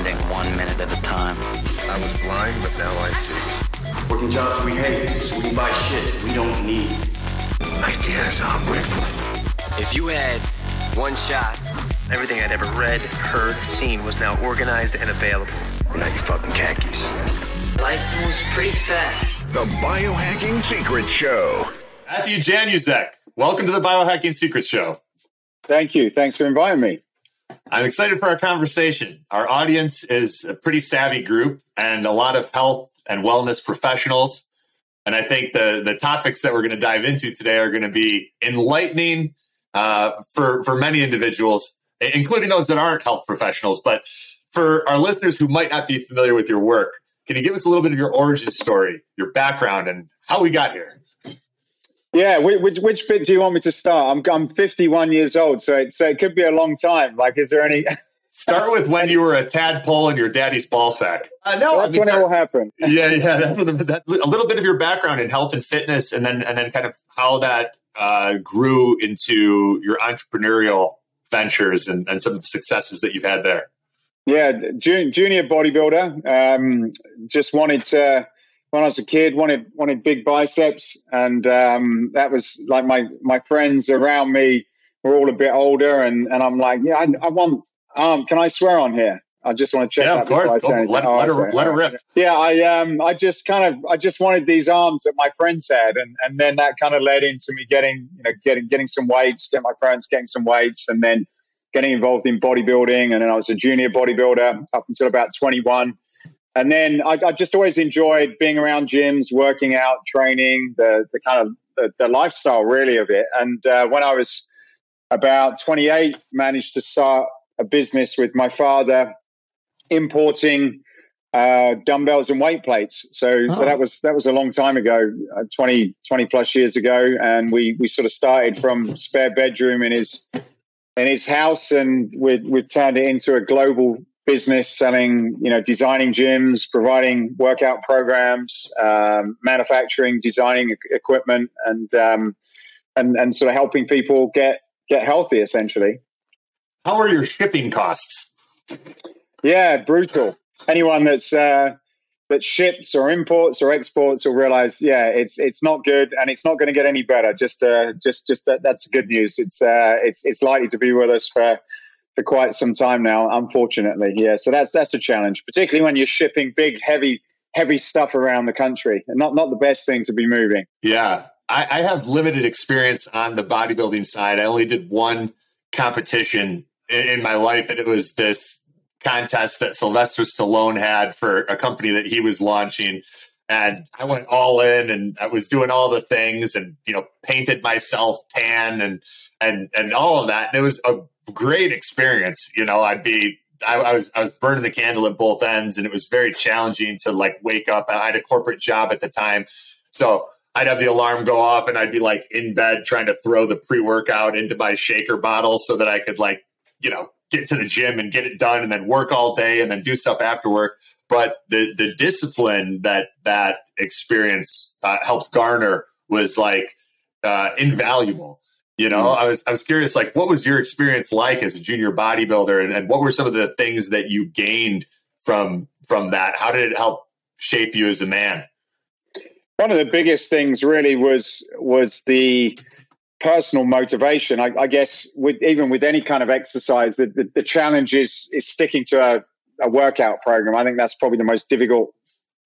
expanding one minute at a time. I was blind, but now I see. Working jobs we hate, so we can buy shit we don't need. Ideas are breakfast. If you had one shot, everything I'd ever read, heard, seen was now organized and available. Now you fucking khakis. Life moves pretty fast. The Biohacking Secrets Show. Matthew Januszek, welcome to the Biohacking Secrets Show. Thank you. Thanks for inviting me. I'm excited for our conversation. Our audience is a pretty savvy group and a lot of health and wellness professionals. And I think the, the topics that we're going to dive into today are going to be enlightening uh, for, for many individuals, including those that aren't health professionals. But for our listeners who might not be familiar with your work, can you give us a little bit of your origin story, your background, and how we got here? Yeah, which, which bit do you want me to start? I'm I'm 51 years old, so it, so it could be a long time. Like, is there any? Start with when you were a tadpole in your daddy's ball sack. Uh, no, that's I mean, when it will happen. Yeah, yeah. That's, that, a little bit of your background in health and fitness, and then and then kind of how that uh, grew into your entrepreneurial ventures and, and some of the successes that you've had there. Yeah, junior bodybuilder. Um, just wanted to when I was a kid, wanted wanted big biceps, and um, that was like my my friends around me were all a bit older, and and I'm like, yeah, I, I want. Um, can I swear on here? I just want to check. Yeah, of course. Let, oh, let, her, let her rip. Yeah, I um, I just kind of, I just wanted these arms that my friends had, and and then that kind of led into me getting, you know, getting getting some weights, get my parents getting some weights, and then getting involved in bodybuilding, and then I was a junior bodybuilder up until about 21 and then I, I, just always enjoyed being around gyms, working out, training, the the kind of the, the lifestyle really of it. And uh, when I was about 28, managed to start a business with my father, importing uh, dumbbells and weight plates. So oh. so that was that was a long time ago, uh, 20 20 plus years ago, and we we sort of started from spare bedroom in his in his house, and we we've turned it into a global business selling, you know, designing gyms, providing workout programs, um, manufacturing, designing equipment, and um, and and sort of helping people get get healthy. Essentially, how are your shipping costs? Yeah, brutal. Anyone that's uh, that ships or imports or exports will realize, yeah, it's it's not good and it's not going to get any better. Just uh, just just that that's good news. It's uh, it's it's likely to be with us for for quite some time now, unfortunately. Yeah, so that's that's a challenge, particularly when you're shipping big, heavy, heavy stuff around the country. And not not the best thing to be moving. Yeah, I, I have limited experience on the bodybuilding side. I only did one competition in, in my life, and it was this contest that Sylvester Stallone had for a company that he was launching. And I went all in and I was doing all the things and, you know, painted myself tan and, and, and all of that. And it was a great experience. You know, I'd be I, I, was I was burning the candle at both ends, and it was very challenging to like wake up. I had a corporate job at the time, so I'd have the alarm go off, and I'd be like in bed trying to throw the pre workout into my shaker bottle so that I could like you know get to the gym and get it done, and then work all day, and then do stuff after work. But the the discipline that that experience uh, helped garner was like uh, invaluable you know, mm-hmm. I was I was curious, like, what was your experience like as a junior bodybuilder, and, and what were some of the things that you gained from from that? How did it help shape you as a man? One of the biggest things really was was the personal motivation. I, I guess with even with any kind of exercise, the, the, the challenge is is sticking to a, a workout program. I think that's probably the most difficult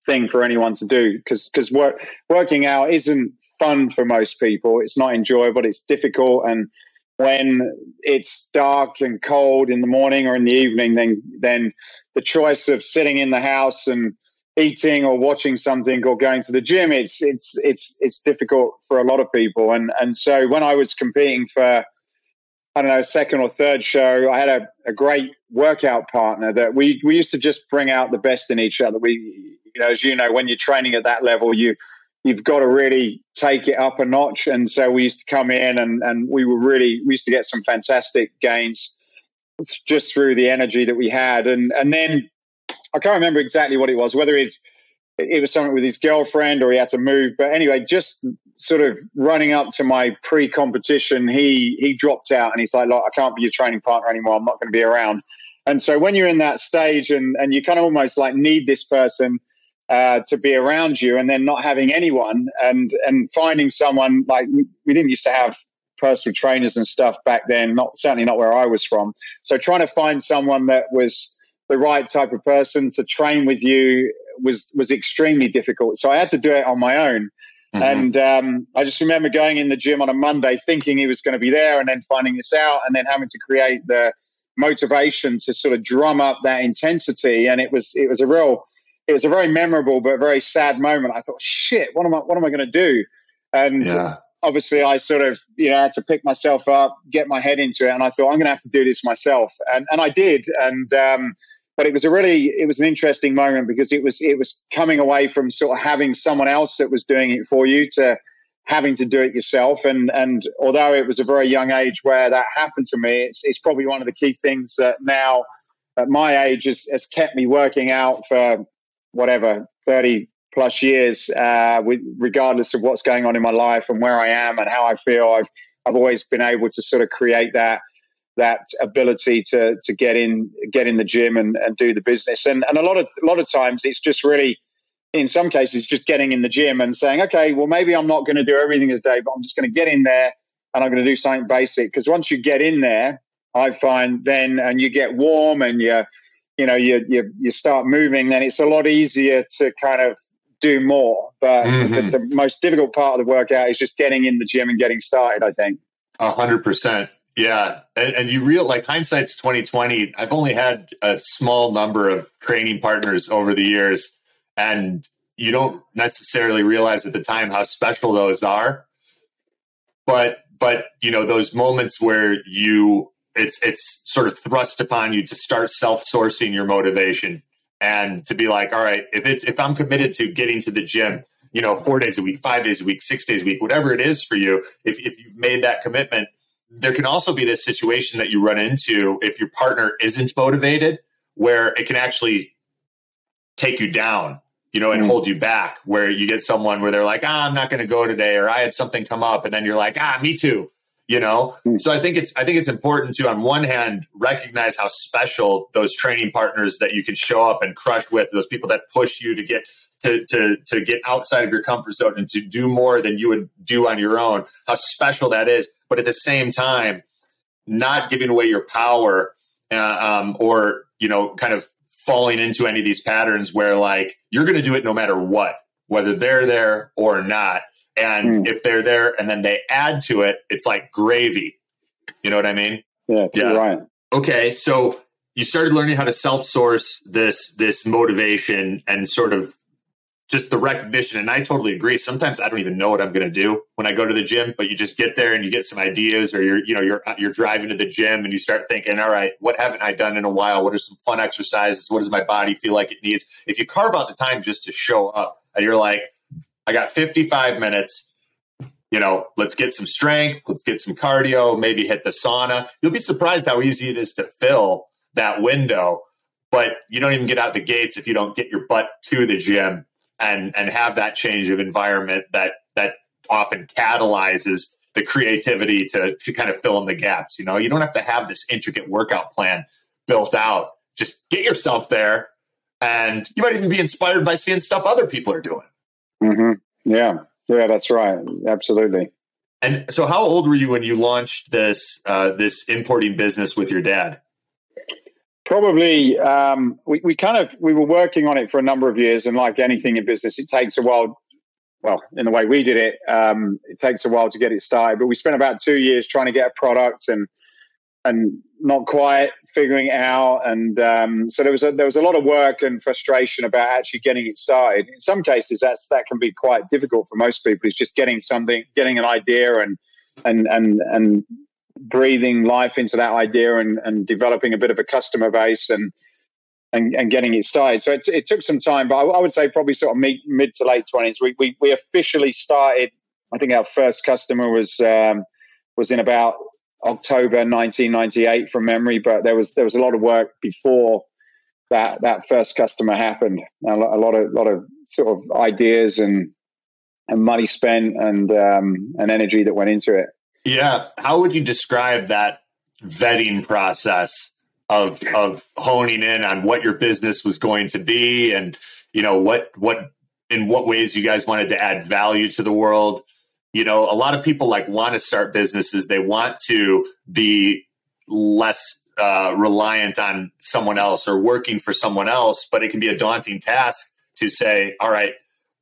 thing for anyone to do because because work, working out isn't fun for most people. It's not enjoyable. It's difficult, and when it's dark and cold in the morning or in the evening, then then the choice of sitting in the house and eating or watching something or going to the gym it's it's it's it's difficult for a lot of people and and so when i was competing for i don't know second or third show i had a, a great workout partner that we we used to just bring out the best in each other we you know as you know when you're training at that level you you've got to really take it up a notch. And so we used to come in and, and we were really, we used to get some fantastic gains just through the energy that we had. And, and then I can't remember exactly what it was, whether it's, it was something with his girlfriend or he had to move. But anyway, just sort of running up to my pre-competition, he he dropped out and he's like, "Look, I can't be your training partner anymore. I'm not going to be around." And so when you're in that stage and, and you kind of almost like need this person uh, to be around you and then not having anyone and, and finding someone like we, didn't used to have personal trainers and stuff back then, not certainly not where I was from. So trying to find someone that was the right type of person to train with you was was extremely difficult. So I had to do it on my own. Mm-hmm. And um, I just remember going in the gym on a Monday thinking he was going to be there and then finding this out and then having to create the motivation to sort of drum up that intensity. And it was it was a real it was a very memorable but very sad moment. I thought, shit, what am I what am I going to do? And yeah. obviously I sort of, you know, had to pick myself up, get my head into it. And I thought, I'm going to have to do this myself. And and I did. And um, but it was a really it was an interesting moment because it was it was coming away from sort of having someone else that was doing it for you to having to do it yourself and and although it was a very young age where that happened to me it's, it's probably one of the key things that now at my age has, has kept me working out for whatever 30 plus years uh, with, regardless of what's going on in my life and where i am and how i feel i've i've always been able to sort of create that that ability to to get in get in the gym and, and do the business. And and a lot of a lot of times it's just really in some cases just getting in the gym and saying, okay, well maybe I'm not going to do everything as day, but I'm just going to get in there and I'm going to do something basic. Because once you get in there, I find then and you get warm and you you know you you you start moving, then it's a lot easier to kind of do more. But mm-hmm. the, the most difficult part of the workout is just getting in the gym and getting started. I think. A hundred percent. Yeah, and, and, you real like hindsight's twenty twenty. I've only had a small number of training partners over the years, and you don't necessarily realize at the time how special those are. But but you know those moments where you it's it's sort of thrust upon you to start self sourcing your motivation and to be like, all right, if it's if I'm committed to getting to the gym, you know, four days a week, five days a week, six days a week, whatever it is for you, if if you've made that commitment there can also be this situation that you run into if your partner isn't motivated, where it can actually take you down, you know, and mm. hold you back. Where you get someone where they're like, ah, I'm not going to go today, or I had something come up, and then you're like, ah, me too, you know. Mm. So I think it's I think it's important to, on one hand, recognize how special those training partners that you can show up and crush with, those people that push you to get to, to, to get outside of your comfort zone and to do more than you would do on your own, how special that is. But at the same time, not giving away your power uh, um, or, you know, kind of falling into any of these patterns where like you're going to do it no matter what, whether they're there or not. And mm. if they're there and then they add to it, it's like gravy. You know what I mean? Yeah, yeah. right. Okay, so you started learning how to self-source this this motivation and sort of just the recognition. And I totally agree. Sometimes I don't even know what I'm going to do when I go to the gym, but you just get there and you get some ideas or you're, you know, you're, you're driving to the gym and you start thinking, all right, what haven't I done in a while? What are some fun exercises? What does my body feel like it needs? If you carve out the time just to show up and you're like, I got 55 minutes, you know, let's get some strength, let's get some cardio, maybe hit the sauna. You'll be surprised how easy it is to fill that window. But you don't even get out the gates if you don't get your butt to the gym and and have that change of environment that that often catalyzes the creativity to, to kind of fill in the gaps. You know, you don't have to have this intricate workout plan built out. Just get yourself there, and you might even be inspired by seeing stuff other people are doing. Mm-hmm. Yeah, yeah, that's right. Absolutely. And so, how old were you when you launched this uh, this importing business with your dad? Probably, um, we, we kind of we were working on it for a number of years, and like anything in business, it takes a while. Well, in the way we did it, um, it takes a while to get it started. But we spent about two years trying to get a product and and not quite figuring it out. And um, so there was a, there was a lot of work and frustration about actually getting it started. In some cases, that's that can be quite difficult for most people. It's just getting something, getting an idea, and and and and breathing life into that idea and, and developing a bit of a customer base and and, and getting it started. So it, it took some time, but I, I, would say probably sort of mid, mid to late twenties. We, we we officially started. I think our first customer was um, was in about October 1998 from memory, but there was there was a lot of work before that that first customer happened. A lot, a lot of lot of sort of ideas and and money spent and um, and energy that went into it. Yeah. How would you describe that vetting process of of honing in on what your business was going to be and you know what what in what ways you guys wanted to add value to the world you know a lot of people like want to start businesses. They want to be less uh, reliant on someone else or working for someone else but it can be a daunting task to say all right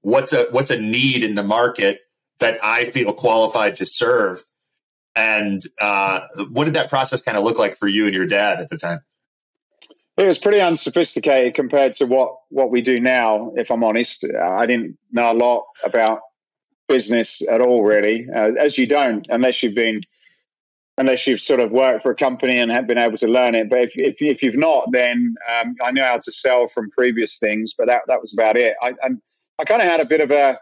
what's a what's a need in the market that i feel qualified to serve? And uh, what did that process kind of look like for you and your dad at the time? It was pretty unsophisticated compared to what what we do now. If I'm honest, I didn't know a lot about business at all, really, uh, as you don't unless you've been unless you've sort of worked for a company and have been able to learn it. But if if, if you've not, then um, I know how to sell from previous things, but that that was about it. I I, I kind of had a bit of a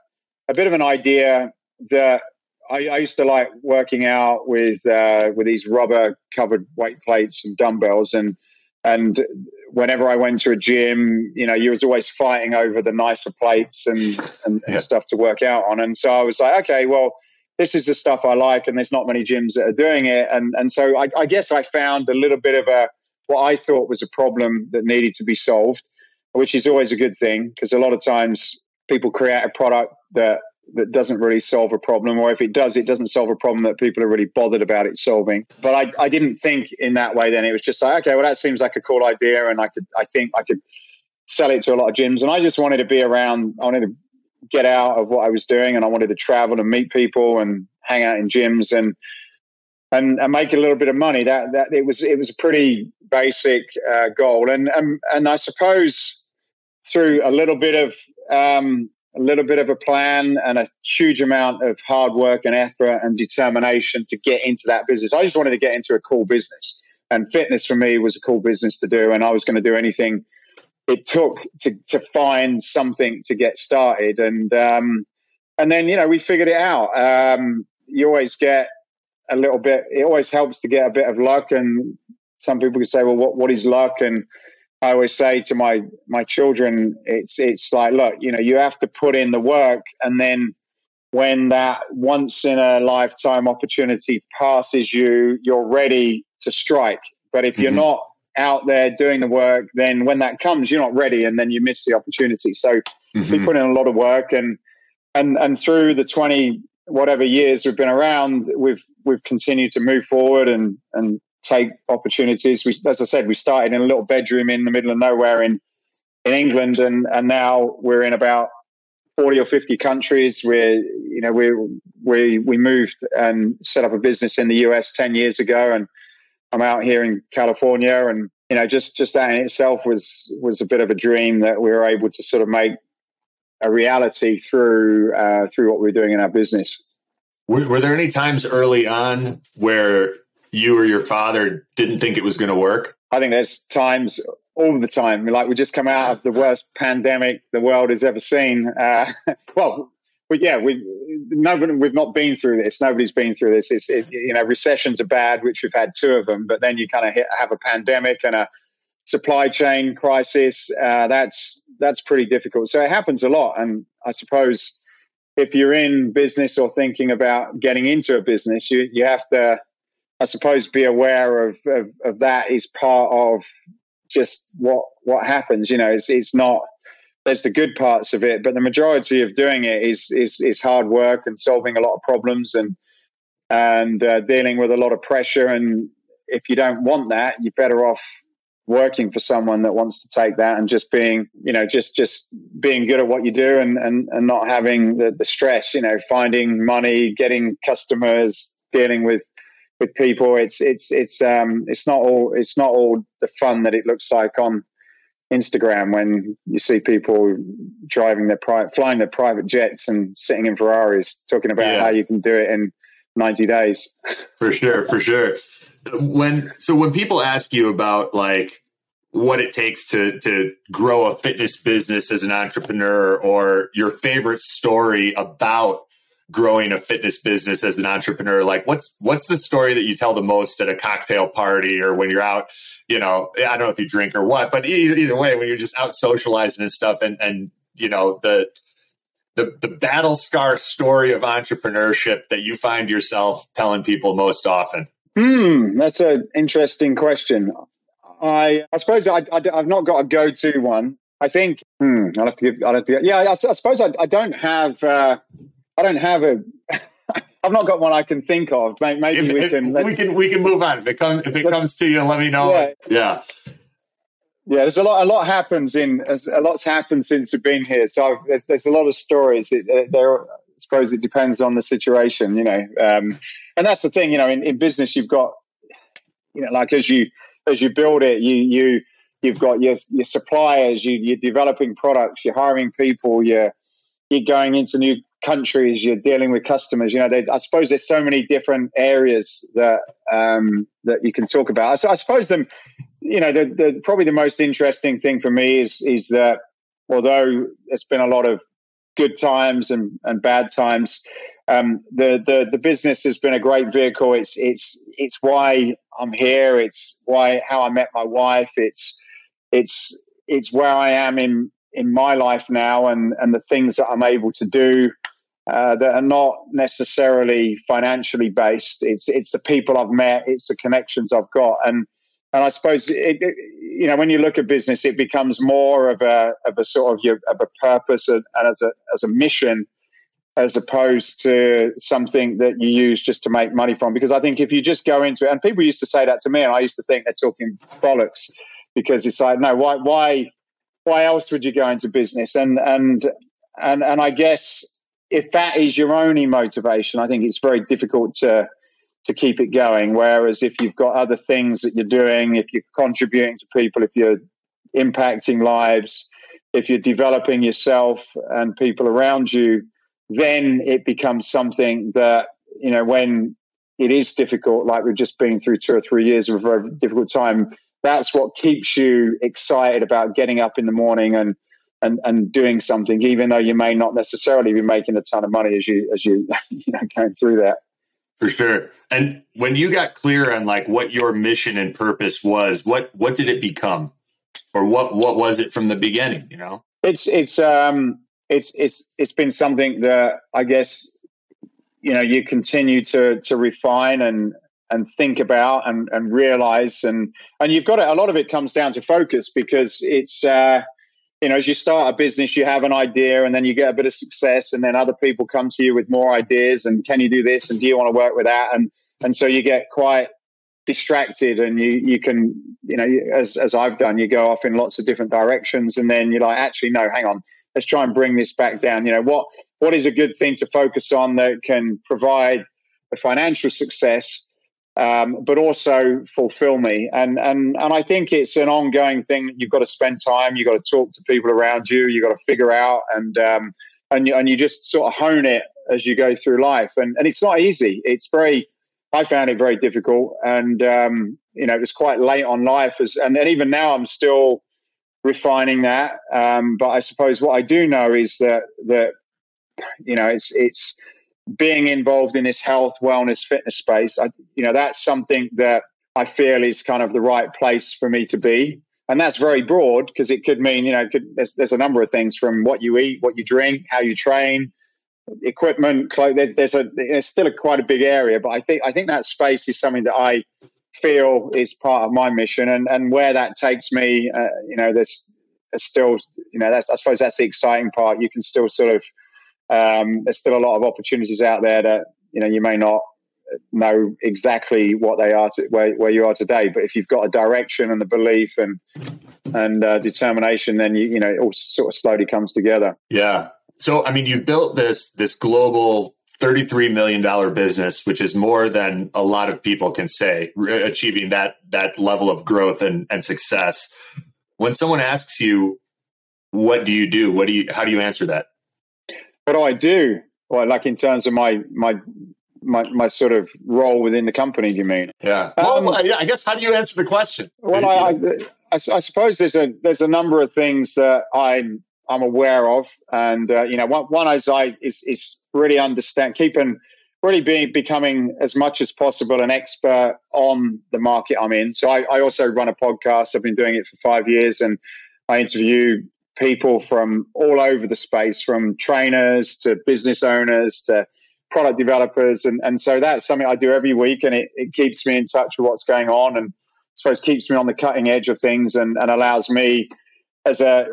a bit of an idea that I, I, used to like working out with uh, with these rubber covered weight plates and dumbbells, and and whenever I went to a gym, you know, you was always fighting over the nicer plates and, and, and stuff to work out on. And so I was like, okay, well, this is the stuff I like, and there's not many gyms that are doing it. And and so I, I guess I found a little bit of a what I thought was a problem that needed to be solved, which is always a good thing because a lot of times people create a product that that doesn't really solve a problem, or if it does, it doesn't solve a problem that people are really bothered about it solving. But I, I didn't think in that way. Then it was just like, okay, well, that seems like a cool idea, and I could, I think I could sell it to a lot of gyms. And I just wanted to be around. I wanted to get out of what I was doing, and I wanted to travel and meet people and hang out in gyms and and, and make a little bit of money. That that it was it was a pretty basic uh, goal, and and and I suppose through a little bit of um, a little bit of a plan and a huge amount of hard work and effort and determination to get into that business. I just wanted to get into a cool business. And fitness for me was a cool business to do. And I was going to do anything it took to, to find something to get started. And, um, and then, you know, we figured it out. Um, you always get a little bit, it always helps to get a bit of luck. And some people could say, well, what, what is luck? And, I always say to my my children, it's it's like, look, you know, you have to put in the work, and then when that once in a lifetime opportunity passes you, you're ready to strike. But if you're mm-hmm. not out there doing the work, then when that comes, you're not ready, and then you miss the opportunity. So mm-hmm. we put in a lot of work, and and and through the twenty whatever years we've been around, we've we've continued to move forward and and take opportunities. We, as I said, we started in a little bedroom in the middle of nowhere in in England, and and now we're in about forty or fifty countries. We're you know we we we moved and set up a business in the US ten years ago, and I'm out here in California, and you know just just that in itself was was a bit of a dream that we were able to sort of make a reality through uh, through what we we're doing in our business. Were, were there any times early on where you or your father didn't think it was going to work? I think there's times all the time. Like we just come out of the worst pandemic the world has ever seen. Uh, well, but yeah, we nobody we've not been through this. Nobody's been through this. It's it, you know recessions are bad, which we've had two of them. But then you kind of have a pandemic and a supply chain crisis. Uh, that's that's pretty difficult. So it happens a lot. And I suppose if you're in business or thinking about getting into a business, you you have to I suppose be aware of, of, of that is part of just what what happens. You know, it's it's not there's the good parts of it, but the majority of doing it is is is hard work and solving a lot of problems and and uh, dealing with a lot of pressure. And if you don't want that, you're better off working for someone that wants to take that and just being you know just just being good at what you do and and, and not having the, the stress you know finding money getting customers dealing with with people. It's it's it's um it's not all it's not all the fun that it looks like on Instagram when you see people driving their private flying their private jets and sitting in Ferraris talking about yeah. how you can do it in 90 days. for sure, for sure. When so when people ask you about like what it takes to to grow a fitness business as an entrepreneur or your favorite story about growing a fitness business as an entrepreneur like what's what's the story that you tell the most at a cocktail party or when you're out you know i don't know if you drink or what but either, either way when you're just out socializing and stuff and and you know the the the battle scar story of entrepreneurship that you find yourself telling people most often hmm that's an interesting question I I suppose I, I have not got a go to one. I think hmm, I'll have to give. I'll have to. Yeah, I, I suppose I, I don't have. Uh, I don't have a. I've not got one I can think of. Maybe if, we can. we can we can move on. If it comes if it comes to you, let me know. Yeah. yeah. Yeah, there's a lot. A lot happens in. A lot's happened since we've been here. So there's there's a lot of stories. It, there, I suppose it depends on the situation, you know. Um, and that's the thing, you know. In, in business, you've got, you know, like as you as you build it, you you you've got your your suppliers, you you're developing products, you're hiring people, you're you're going into new countries, you're dealing with customers. You know, they, I suppose there's so many different areas that um, that you can talk about. So I suppose them, you know, the, the probably the most interesting thing for me is is that although there's been a lot of good times and, and bad times, um, the, the the business has been a great vehicle. It's it's it's why I'm here. It's why how I met my wife. It's it's it's where I am in in my life now, and and the things that I'm able to do uh, that are not necessarily financially based. It's it's the people I've met, it's the connections I've got, and and I suppose it, it, you know when you look at business, it becomes more of a of a sort of your, of a purpose and, and as a as a mission as opposed to something that you use just to make money from. Because I think if you just go into it, and people used to say that to me, and I used to think they're talking bollocks because it's like, no, why, why, why else would you go into business? And and and and I guess if that is your only motivation, I think it's very difficult to to keep it going. Whereas if you've got other things that you're doing, if you're contributing to people, if you're impacting lives, if you're developing yourself and people around you, then it becomes something that you know when it is difficult, like we've just been through two or three years of a very difficult time. That's what keeps you excited about getting up in the morning and and and doing something, even though you may not necessarily be making a ton of money as you as you you know going through that. For sure. And when you got clear on like what your mission and purpose was, what what did it become, or what what was it from the beginning? You know, it's it's um it's it's it's been something that I guess you know you continue to to refine and and think about and and realize and and you've got it. A lot of it comes down to focus because it's. uh you know, as you start a business, you have an idea and then you get a bit of success and then other people come to you with more ideas and can you do this and do you want to work with that? And, and so you get quite distracted and you, you can, you know, as, as I've done, you go off in lots of different directions and then you're like, actually, no, hang on, let's try and bring this back down. You know, what, what is a good thing to focus on that can provide a financial success um, but also fulfill me. And and and I think it's an ongoing thing. You've got to spend time. You've got to talk to people around you. You've got to figure out and um, and you, and you just sort of hone it as you go through life. And and it's not easy. It's very. I found it very difficult, and um, you know it was quite late on life. As and, and even now, I'm still refining that. Um, but I suppose what I do know is that that you know it's it's being involved in this health, wellness, fitness space, I, you know, that's something that I feel is kind of the right place for me to be. And that's very broad because it could mean, you know, could, there's, there's a number of things from what you eat, what you drink, how you train, equipment, clothes. There's, there's a there's still a quite a big area, but I think I think that space is something that I feel is part of my mission, and and where that takes me, uh, you know, there's, there's still, you know, that's I suppose that's the exciting part. You can still sort of um, there's still a lot of opportunities out there that you know you may not know exactly what they are to, where, where you are today but if you've got a direction and the belief and and uh, determination then you you know it all sort of slowly comes together. Yeah. So i mean you've built this this global 33 million dollar business which is more than a lot of people can say achieving that that level of growth and, and success. When someone asks you what do you do? What do you how do you answer that what do I do? Well, like in terms of my my my, my sort of role within the company. Do you mean? Yeah. Um, well. I guess how do you answer the question? Well, I, I, I, I, suppose there's a there's a number of things that I'm I'm aware of, and uh, you know, one, one is I is is really understand keeping really being becoming as much as possible an expert on the market I'm in. So I, I also run a podcast. I've been doing it for five years, and I interview people from all over the space, from trainers to business owners to product developers. And, and so that's something I do every week and it, it keeps me in touch with what's going on. And I suppose keeps me on the cutting edge of things and, and allows me as a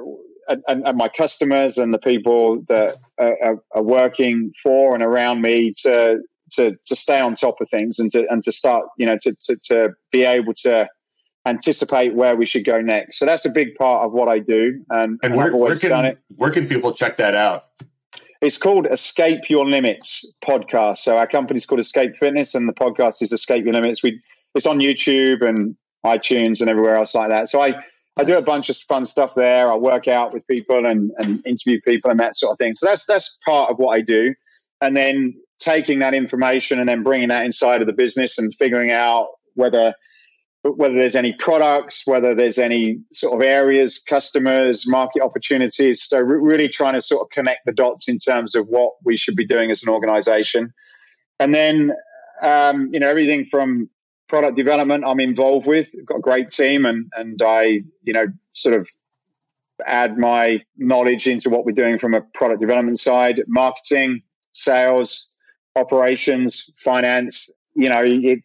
and, and, my customers and the people that are, are, working for and around me to to to stay on top of things and to and to start you know to to, to be able to anticipate where we should go next. So that's a big part of what I do, and, and where, where can, Where can people check that out? It's called Escape Your Limits podcast. So our company's called Escape Fitness, and the podcast is Escape Your Limits. We it's on YouTube and iTunes and everywhere else like that. So I I do a bunch of fun stuff there. I work out with people and, and interview people and that sort of thing. So that's that's part of what I do. And then taking that information and then bringing that inside of the business and figuring out whether whether there's any products, whether there's any sort of areas, customers, market opportunities. So re- really trying to sort of connect the dots in terms of what we should be doing as an organization. And then um, you know everything from product development I'm involved with. I've got a great team and and I, you know, sort of add my knowledge into what we're doing from a product development side, marketing, sales, operations, finance. You know, it,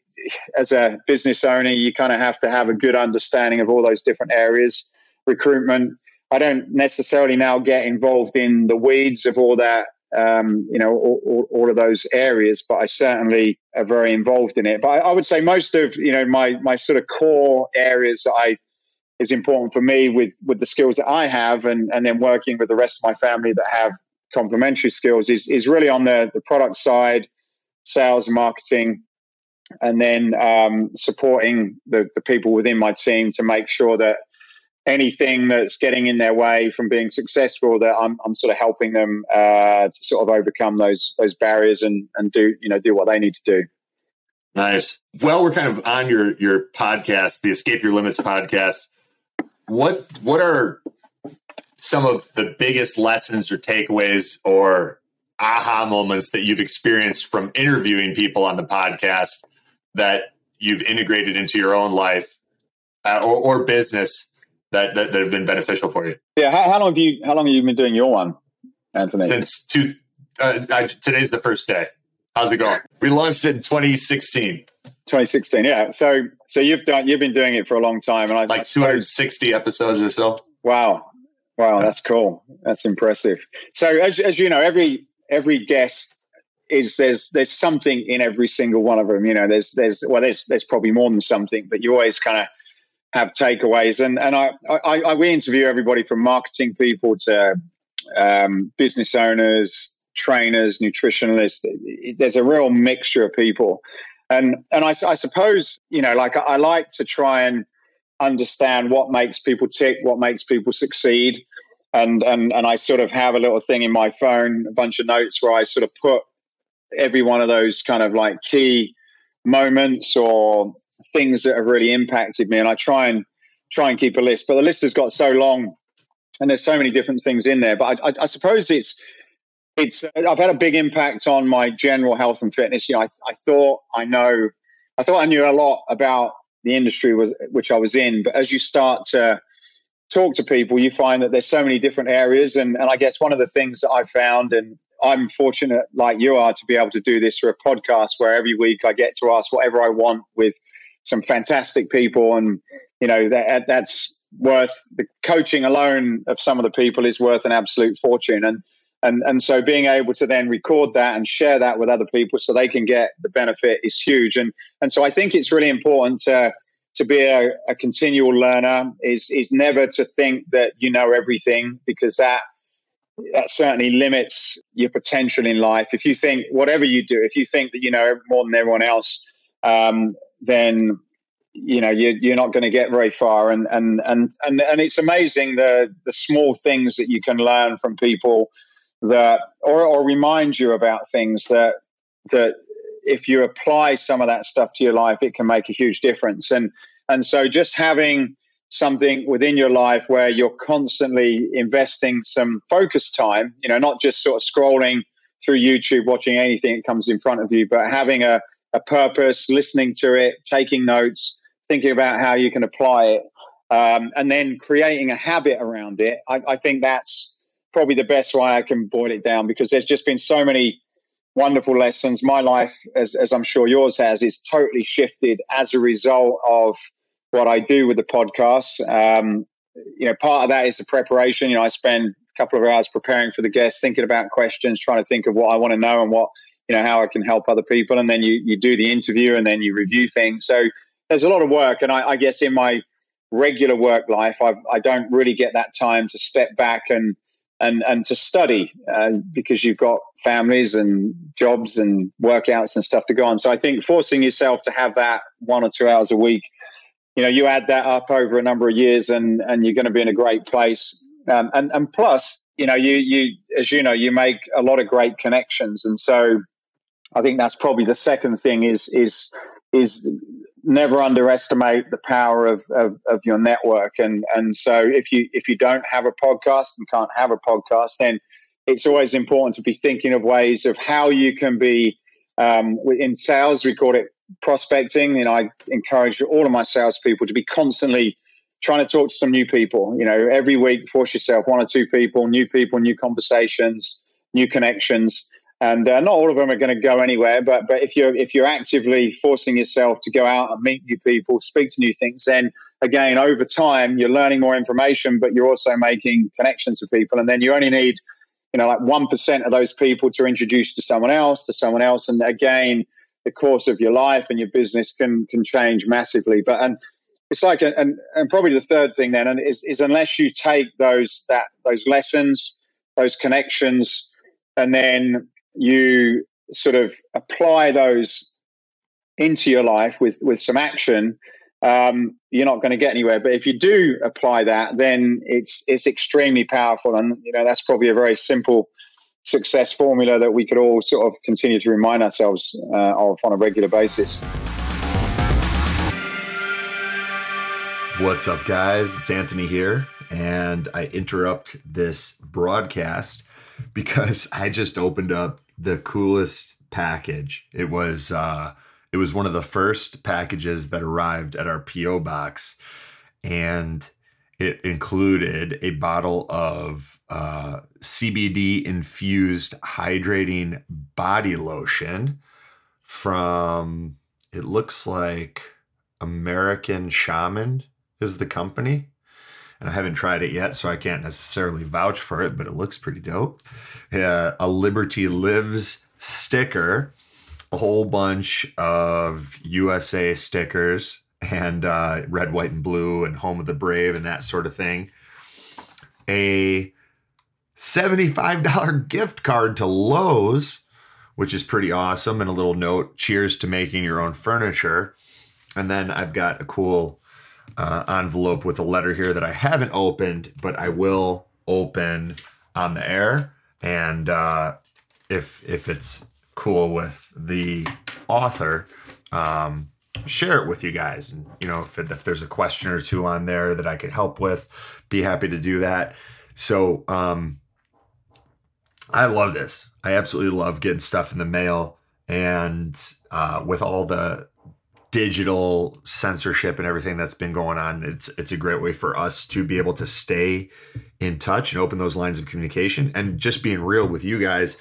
as a business owner, you kind of have to have a good understanding of all those different areas. Recruitment. I don't necessarily now get involved in the weeds of all that um, you know, all, all, all, of those areas, but I certainly are very involved in it. But I, I, would say most of, you know, my, my sort of core areas that I, is important for me with, with the skills that I have and, and then working with the rest of my family that have complementary skills is, is really on the, the product side, sales, marketing, and then um, supporting the, the people within my team to make sure that anything that's getting in their way from being successful that I'm, I'm sort of helping them uh, to sort of overcome those those barriers and and do you know do what they need to do. Nice. Well we're kind of on your your podcast the escape your limits podcast what what are some of the biggest lessons or takeaways or aha moments that you've experienced from interviewing people on the podcast that you've integrated into your own life uh, or, or business that, that, that have been beneficial for you. Yeah. How, how, long have you How long have you been doing your one, Anthony? Since two. Uh, I, today's the first day. How's it going? We launched it in 2016. 2016. Yeah. So so you've done you've been doing it for a long time, and I like 260 episodes or so. Wow. Wow, that's cool. That's impressive. So as as you know, every every guest is there's there's something in every single one of them. You know, there's there's well there's there's probably more than something, but you always kind of have takeaways. And and I, I, I we interview everybody from marketing people to um, business owners, trainers, nutritionalists. There's a real mixture of people, and and I, I suppose you know, like I, I like to try and understand what makes people tick, what makes people succeed. And, and and I sort of have a little thing in my phone, a bunch of notes where I sort of put every one of those kind of like key moments or things that have really impacted me, and I try and try and keep a list. But the list has got so long, and there's so many different things in there. But I, I, I suppose it's it's I've had a big impact on my general health and fitness. You know, I, I thought I know, I thought I knew a lot about the industry was which I was in, but as you start to talk to people, you find that there's so many different areas. And, and I guess one of the things that I found, and I'm fortunate like you are to be able to do this through a podcast where every week I get to ask whatever I want with some fantastic people, and you know that that's worth the coaching alone of some of the people is worth an absolute fortune, and and and so being able to then record that and share that with other people so they can get the benefit is huge, and and so I think it's really important to to be a, a continual learner is is never to think that you know everything because that that certainly limits your potential in life. If you think whatever you do, if you think that you know more than everyone else, um, then you know you, you're not going to get very far and and and and and it's amazing the the small things that you can learn from people that or or remind you about things that that if you apply some of that stuff to your life it can make a huge difference and and so just having something within your life where you're constantly investing some focus time you know not just sort of scrolling through youtube watching anything that comes in front of you but having a a purpose, listening to it, taking notes, thinking about how you can apply it, um, and then creating a habit around it. I, I, think that's probably the best way I can boil it down because there's just been so many wonderful lessons. My life, as, as I'm sure yours has, is totally shifted as a result of what I do with the podcast. Um, you know, part of that is the preparation. You know, I spend a couple of hours preparing for the guests, thinking about questions, trying to think of what I want to know and what you know how I can help other people, and then you you do the interview and then you review things. So there's a lot of work, and I, I guess in my regular work life, I've, I do not really get that time to step back and and and to study uh, because you've got families and jobs and workouts and stuff to go on. So I think forcing yourself to have that one or two hours a week, you know, you add that up over a number of years, and and you're going to be in a great place. Um, and and plus, you know, you you as you know, you make a lot of great connections, and so I think that's probably the second thing is is is never underestimate the power of, of, of, your network. And and so if you if you don't have a podcast and can't have a podcast, then it's always important to be thinking of ways of how you can be um, in sales. We call it prospecting. You know, I encourage all of my salespeople to be constantly trying to talk to some new people. You know, every week, force yourself one or two people, new people, new conversations, new connections and uh, not all of them are going to go anywhere. But but if you're if you're actively forcing yourself to go out and meet new people, speak to new things, then again over time you're learning more information, but you're also making connections with people, and then you only need you know like one percent of those people to introduce to someone else to someone else, and again the course of your life and your business can can change massively. But and it's like and and probably the third thing then and is, is unless you take those that those lessons, those connections, and then you sort of apply those into your life with with some action, um, you're not going to get anywhere. But if you do apply that, then it's it's extremely powerful, and you know that's probably a very simple success formula that we could all sort of continue to remind ourselves uh, of on a regular basis. What's up, guys? It's Anthony here, and I interrupt this broadcast because I just opened up the coolest package. It was uh it was one of the first packages that arrived at our PO box and it included a bottle of uh, CBD infused hydrating body lotion from it looks like American Shaman is the company and I haven't tried it yet, so I can't necessarily vouch for it, but it looks pretty dope. Uh, a Liberty Lives sticker, a whole bunch of USA stickers, and uh, red, white, and blue, and Home of the Brave, and that sort of thing. A $75 gift card to Lowe's, which is pretty awesome, and a little note cheers to making your own furniture. And then I've got a cool uh, envelope with a letter here that I haven't opened, but I will open on the air. And uh, if if it's cool with the author, um, share it with you guys. And you know, if, it, if there's a question or two on there that I could help with, be happy to do that. So um, I love this. I absolutely love getting stuff in the mail, and uh, with all the digital censorship and everything that's been going on it's it's a great way for us to be able to stay in touch and open those lines of communication and just being real with you guys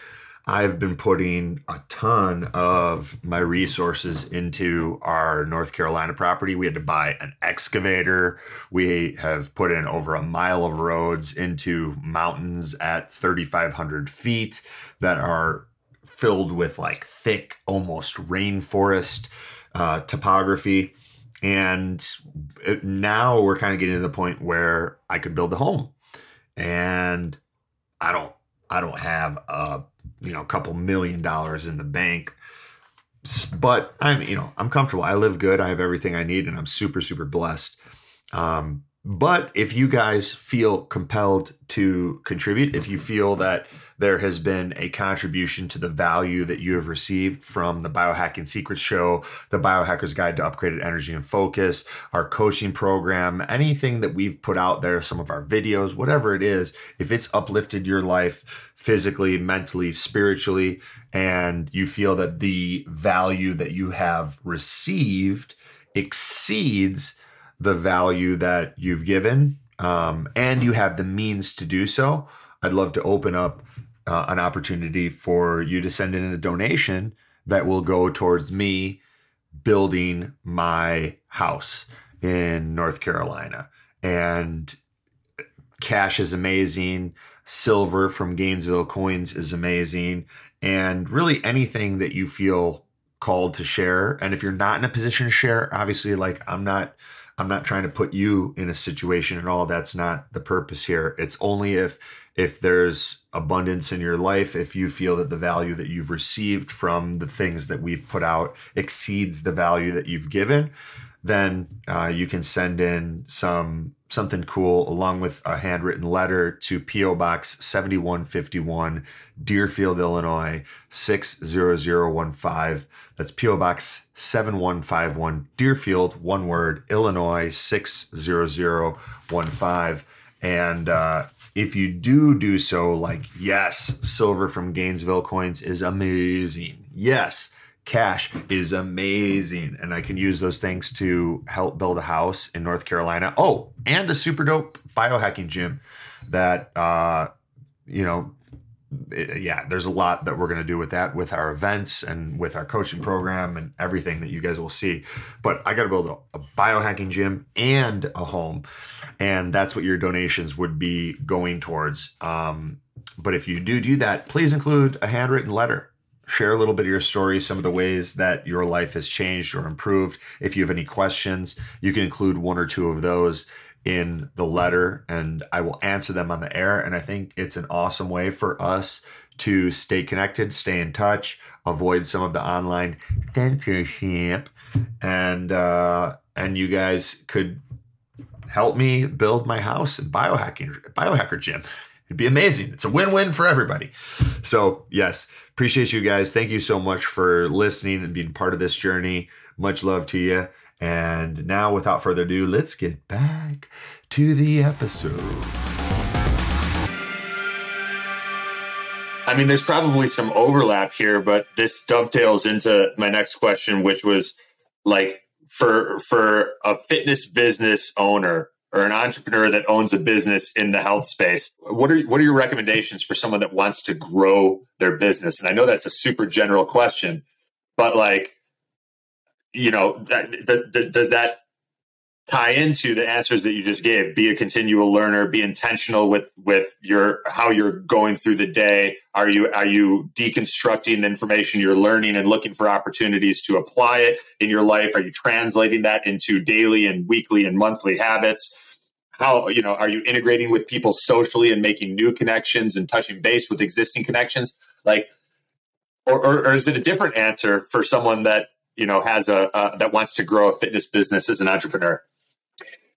I've been putting a ton of my resources into our North Carolina property. We had to buy an excavator. We have put in over a mile of roads into mountains at 3,500 feet that are filled with like thick, almost rainforest uh, topography. And now we're kind of getting to the point where I could build a home, and I don't, I don't have a, you know, a couple million dollars in the bank, but I'm, you know, I'm comfortable. I live good. I have everything I need, and I'm super, super blessed. Um, but if you guys feel compelled to contribute, if you feel that there has been a contribution to the value that you have received from the Biohacking Secrets Show, the Biohacker's Guide to Upgraded Energy and Focus, our coaching program, anything that we've put out there, some of our videos, whatever it is, if it's uplifted your life physically, mentally, spiritually, and you feel that the value that you have received exceeds the value that you've given um, and you have the means to do so, I'd love to open up uh, an opportunity for you to send in a donation that will go towards me building my house. in North Carolina. And cash is amazing. Silver from Gainesville Coins is amazing. And really anything that you feel called to share. And if you're not in a position to share, obviously, like I'm not. I'm not trying to put you in a situation at all. That's not the purpose here. It's only if if there's abundance in your life, if you feel that the value that you've received from the things that we've put out exceeds the value that you've given, then uh, you can send in some something cool along with a handwritten letter to PO Box 7151 Deerfield, Illinois 60015. That's PO Box 7151 Deerfield, one word, Illinois 60015. And uh, if you do do so, like, yes, silver from Gainesville coins is amazing. Yes cash is amazing and i can use those things to help build a house in north carolina oh and a super dope biohacking gym that uh you know it, yeah there's a lot that we're going to do with that with our events and with our coaching program and everything that you guys will see. But i got to build a, a biohacking gym and a home and that's what your donations would be going towards. Um but if you do do that please include a handwritten letter. Share a little bit of your story, some of the ways that your life has changed or improved. If you have any questions, you can include one or two of those in the letter and I will answer them on the air. And I think it's an awesome way for us to stay connected, stay in touch, avoid some of the online censorship, and uh, and you guys could help me build my house and biohacking biohacker gym. It'd be amazing. It's a win-win for everybody. So yes, appreciate you guys. Thank you so much for listening and being part of this journey. Much love to you. And now, without further ado, let's get back to the episode. I mean, there's probably some overlap here, but this dovetails into my next question, which was like for for a fitness business owner or an entrepreneur that owns a business in the health space, what are what are your recommendations for someone that wants to grow their business? And I know that's a super general question, but like, you know, that, does that tie into the answers that you just gave? Be a continual learner. Be intentional with with your how you're going through the day. Are you are you deconstructing the information you're learning and looking for opportunities to apply it in your life? Are you translating that into daily and weekly and monthly habits? how you know are you integrating with people socially and making new connections and touching base with existing connections like or, or, or is it a different answer for someone that you know has a uh, that wants to grow a fitness business as an entrepreneur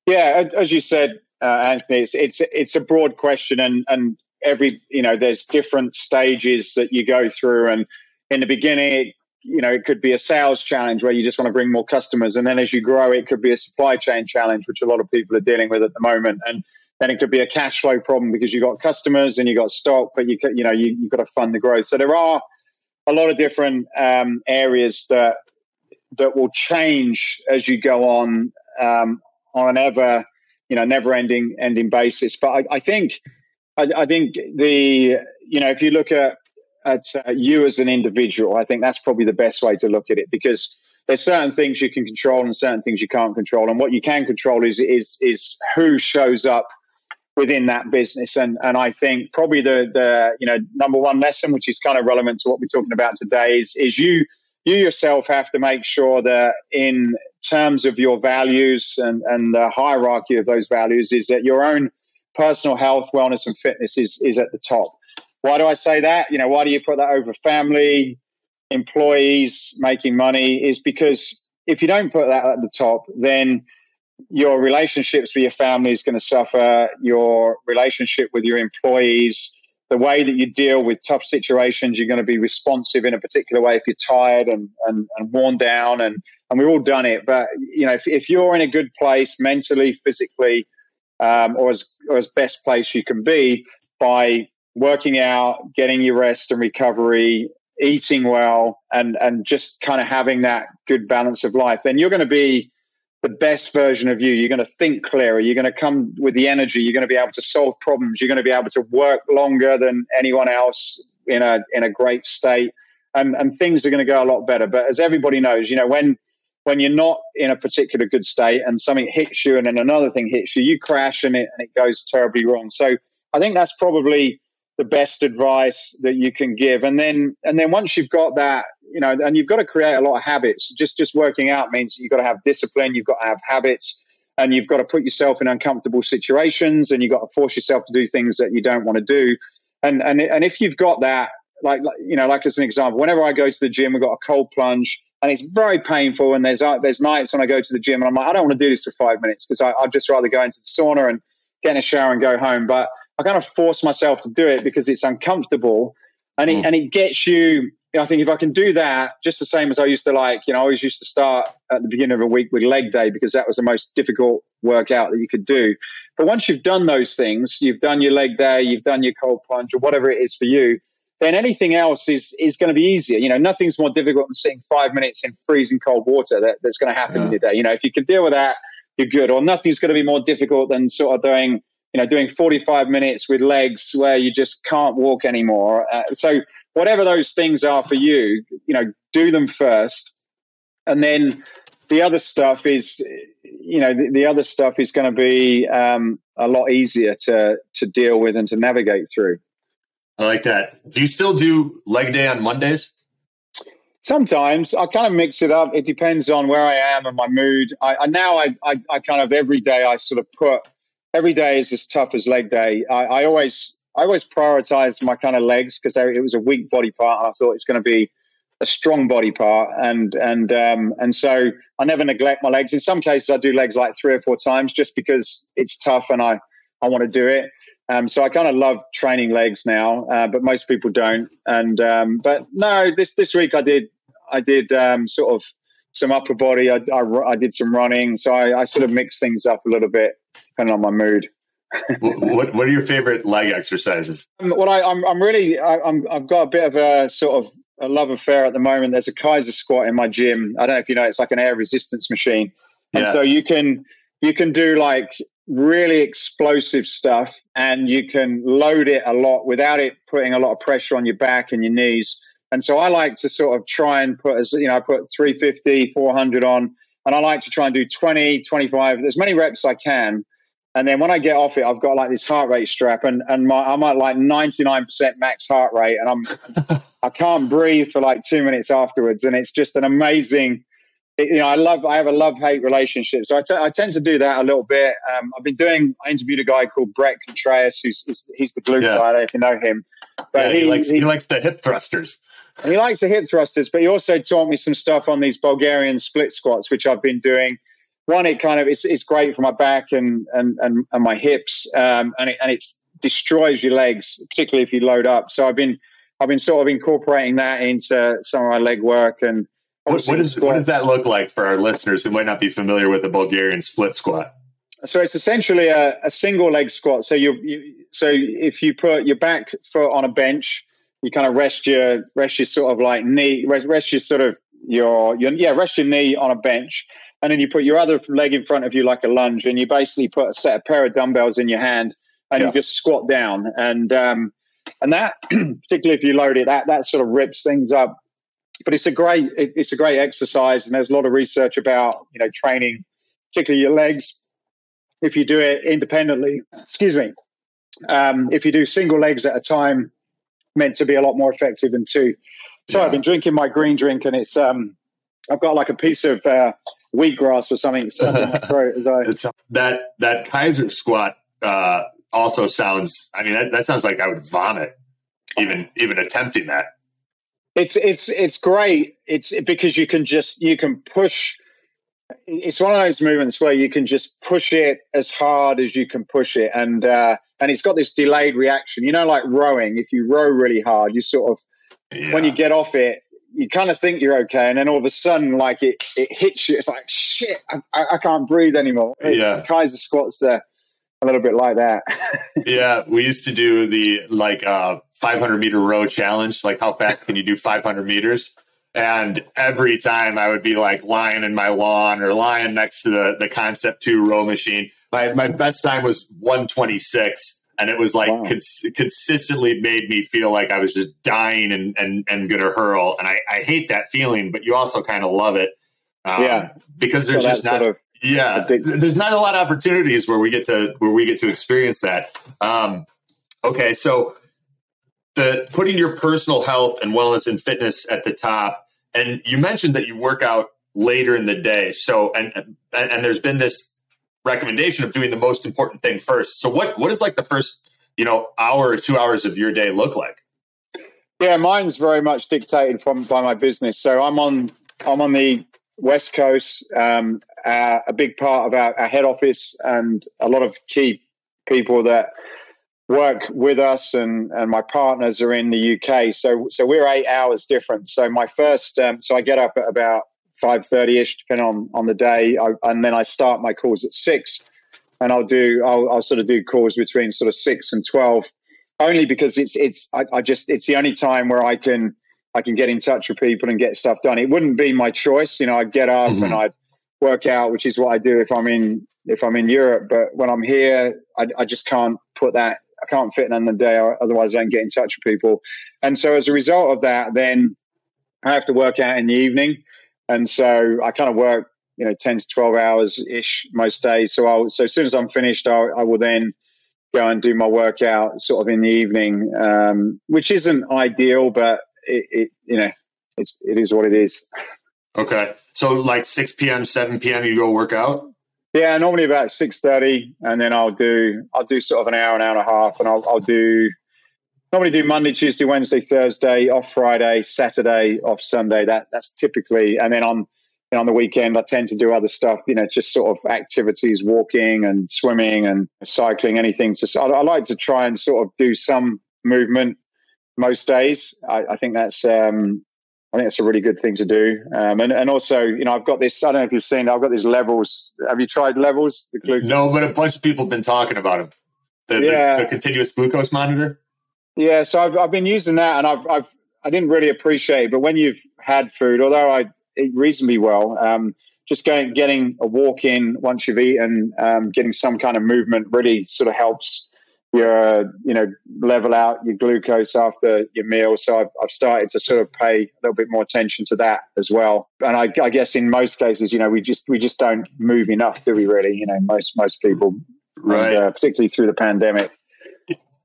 yeah as you said uh, anthony it's, it's it's a broad question and and every you know there's different stages that you go through and in the beginning you know, it could be a sales challenge where you just want to bring more customers. And then as you grow, it could be a supply chain challenge, which a lot of people are dealing with at the moment. And then it could be a cash flow problem because you've got customers and you've got stock, but you you know, you, you've got to fund the growth. So there are a lot of different um, areas that that will change as you go on um, on an ever, you know, never ending ending basis. But I, I think I, I think the you know if you look at at uh, you as an individual. I think that's probably the best way to look at it because there's certain things you can control and certain things you can't control. And what you can control is is is who shows up within that business. And and I think probably the the you know number one lesson, which is kind of relevant to what we're talking about today, is is you you yourself have to make sure that in terms of your values and and the hierarchy of those values is that your own personal health, wellness, and fitness is is at the top. Why do I say that? You know, why do you put that over family, employees making money? Is because if you don't put that at the top, then your relationships with your family is going to suffer. Your relationship with your employees, the way that you deal with tough situations, you're going to be responsive in a particular way if you're tired and, and, and worn down. And, and we've all done it. But, you know, if, if you're in a good place mentally, physically, um, or, as, or as best place you can be by working out, getting your rest and recovery, eating well, and and just kind of having that good balance of life, then you're going to be the best version of you. You're going to think clearer. You're going to come with the energy. You're going to be able to solve problems. You're going to be able to work longer than anyone else in a in a great state, and and things are going to go a lot better. But as everybody knows, you know when when you're not in a particular good state and something hits you and then another thing hits you, you crash and it, and it goes terribly wrong. So I think that's probably the best advice that you can give. And then, and then once you've got that, you know, and you've got to create a lot of habits. Just, just working out means you've got to have discipline. You've got to have habits and you've got to put yourself in uncomfortable situations and you've got to force yourself to do things that you don't want to do. And, and, and if you've got that, like, you know, like as an example, whenever I go to the gym, we've got a cold plunge and it's very painful. And there's uh, there's nights when I go to the gym and I'm like, I don't want to do this for five minutes because I'd just rather go into the sauna and get in a shower and go home. But I kind of force myself to do it because it's uncomfortable, and it, mm. and it gets you. I think if I can do that, just the same as I used to like, you know, I always used to start at the beginning of a week with leg day because that was the most difficult workout that you could do. But once you've done those things, you've done your leg day, you've done your cold plunge, or whatever it is for you, then anything else is is going to be easier. You know, nothing's more difficult than sitting five minutes in freezing cold water that, that's going to happen yeah. in your day. You know, if you can deal with that, you're good. Or nothing's going to be more difficult than sort of doing, you know, doing 45 minutes with legs where you just can't walk anymore. Uh, so whatever those things are for you, you know, do them first, and then the other stuff is, you know, the, the other stuff is going to be um, a lot easier to to deal with and to navigate through. I like that. Do you still do leg day on Mondays? Sometimes I kind of mix it up. It depends on where I am and my mood. I, I now I, I, I kind of every day I sort of put every day is as tough as leg day. I, I always I always prioritize my kind of legs because it was a weak body part, and I thought it's going to be a strong body part, and and um, and so I never neglect my legs. In some cases, I do legs like three or four times just because it's tough and I I want to do it. Um, so I kind of love training legs now, uh, but most people don't. And um, but no, this this week I did I did um, sort of some upper body. I, I, I did some running, so I, I, sort of mix things up a little bit depending on my mood. what What are your favorite leg exercises? Um, what I, I'm I'm really I, I'm I've got a bit of a sort of a love affair at the moment. There's a Keiser squat in my gym. I don't know if you know. It's like an air resistance machine, and yeah. so you can you can do like really explosive stuff and you can load it a lot without it putting a lot of pressure on your back and your knees. And so I like to sort of try and put as you know, I put 350, 400 on, and I like to try and do 20, 25, as many reps as I can. And then when I get off it, I've got like this heart rate strap, and and my, I'm at like 99% max heart rate, and I'm I can't breathe for like two minutes afterwards, and it's just an amazing you know, I love, I have a love hate relationship. So I, t- I tend to do that a little bit. Um, I've been doing, I interviewed a guy called Bret Contreras, who's, he's, he's the glue yeah. guy. I don't know if you know him. But yeah, he, he, likes, he, he likes the hip thrusters. And he likes the hip thrusters, but he also taught me some stuff on these Bulgarian split squats, which I've been doing. One, it kind of it's, it's great for my back and and and, and my hips, um, and it and it destroys your legs, particularly if you load up. So I've been I've been sort of incorporating that into some of my leg work and what, what, is, what does that look like for our listeners who might not be familiar with a Bulgarian split squat? So it's essentially a, a single leg squat. So you, you, so if you put your back foot on a bench, you kind of rest your rest your sort of like knee rest, rest your sort of your, your yeah rest your knee on a bench, and then you put your other leg in front of you like a lunge, and you basically put a set of pair of dumbbells in your hand, and yeah. you just squat down, and um, and that particularly if you load it, that that sort of rips things up but it's a great it's a great exercise, and there's a lot of research about you know training, particularly your legs. If you do it independently, excuse me, um, if you do single legs at a time, meant to be a lot more effective than two. So yeah. I've been drinking my green drink, and it's um, I've got like a piece of uh, wheatgrass or something stuck in my throat as I. that that Keiser squat uh, also sounds. I mean, that, that sounds like I would vomit even even attempting that. It's it's it's great. It's because you can just you can push. It's one of those movements where you can just push it as hard as you can push it, and uh, and it's got this delayed reaction. You know, like rowing. If you row really hard, you sort of yeah. when you get off it, you kind of think you're okay, and then all of a sudden, like it it hits you. It's like shit. I, I can't breathe anymore. It's yeah, Keiser squats there a little bit like that. yeah, we used to do the like uh 500 meter row challenge. Like, how fast can you do 500 meters? And every time I would be like lying in my lawn or lying next to the, the Concept 2 row machine. My, my best time was 126. And it was like wow. cons- consistently made me feel like I was just dying and, and, and going to hurl. And I, I hate that feeling, but you also kind of love it. Um, Yeah. because there's So just not sort of yeah there's not a lot of opportunities where we get to where we get to experience that um okay so the putting your personal health and wellness and fitness at the top and you mentioned that you work out later in the day so and and, and there's been this recommendation of doing the most important thing first so what what is like the first you know hour or two hours of your day look like Yeah, mine's very much dictated from by my business. So I'm on I'm on the west coast. Um, uh, a big part of our, our head office and a lot of key people that work with us and and my partners are in the UK. So so we're eight hours different. So my first um, so I get up at about five thirty ish, depending on on the day, I, and then I start my calls at six, and I'll do I'll, I'll sort of do calls between sort of six and twelve only because it's it's I, I just it's the only time where I can I can get in touch with people and get stuff done. It wouldn't be my choice, you know. I'd get up Mhm. and I'd work out, which is what I do if I'm in if I'm in Europe. But when I'm here, I, I just can't put that. I can't fit it in the day, otherwise I don't get in touch with people. And so as a result of that, then I have to work out in the evening, and so I kind of work, you know, ten to twelve hours ish most days. So I'll so as soon as I'm finished, I'll, I will then go and do my workout sort of in the evening, um, which isn't ideal, but it, it you know it's it is what it is. okay so like 6 p.m 7 p.m you go work out Yeah, normally about six thirty, and then I'll do I'll do sort of an hour, an hour and a half, and I'll, I'll do normally do Monday, Tuesday, Wednesday, Thursday, off Friday, Saturday, off Sunday. That that's typically, and then on know, on the weekend I tend to do other stuff. You know, just sort of activities, walking and swimming and cycling, anything. So I, I like to try and sort of do some movement most days. I, I think that's um, I think that's a really good thing to do. Um, and, and also, you know, I've got this, I don't know if you've seen, I've got these levels. Have you tried levels? The glucose? No, but a bunch of people have been talking about them. The, the- Yeah. the, continuous glucose monitor. Yeah. So I've, I've been using that and I've, I've, I didn't really appreciate it, but when you've had food, although I eat reasonably well, um, just going, getting a walk in once you've eaten, um, getting some kind of movement really sort of helps your, you know, level out your glucose after your meal. So I've, I've started to sort of pay a little bit more attention to that as well. And I, I guess in most cases, you know, we just, we just don't move enough, do we really? You know, most, most people, Right. and, uh, particularly through the pandemic.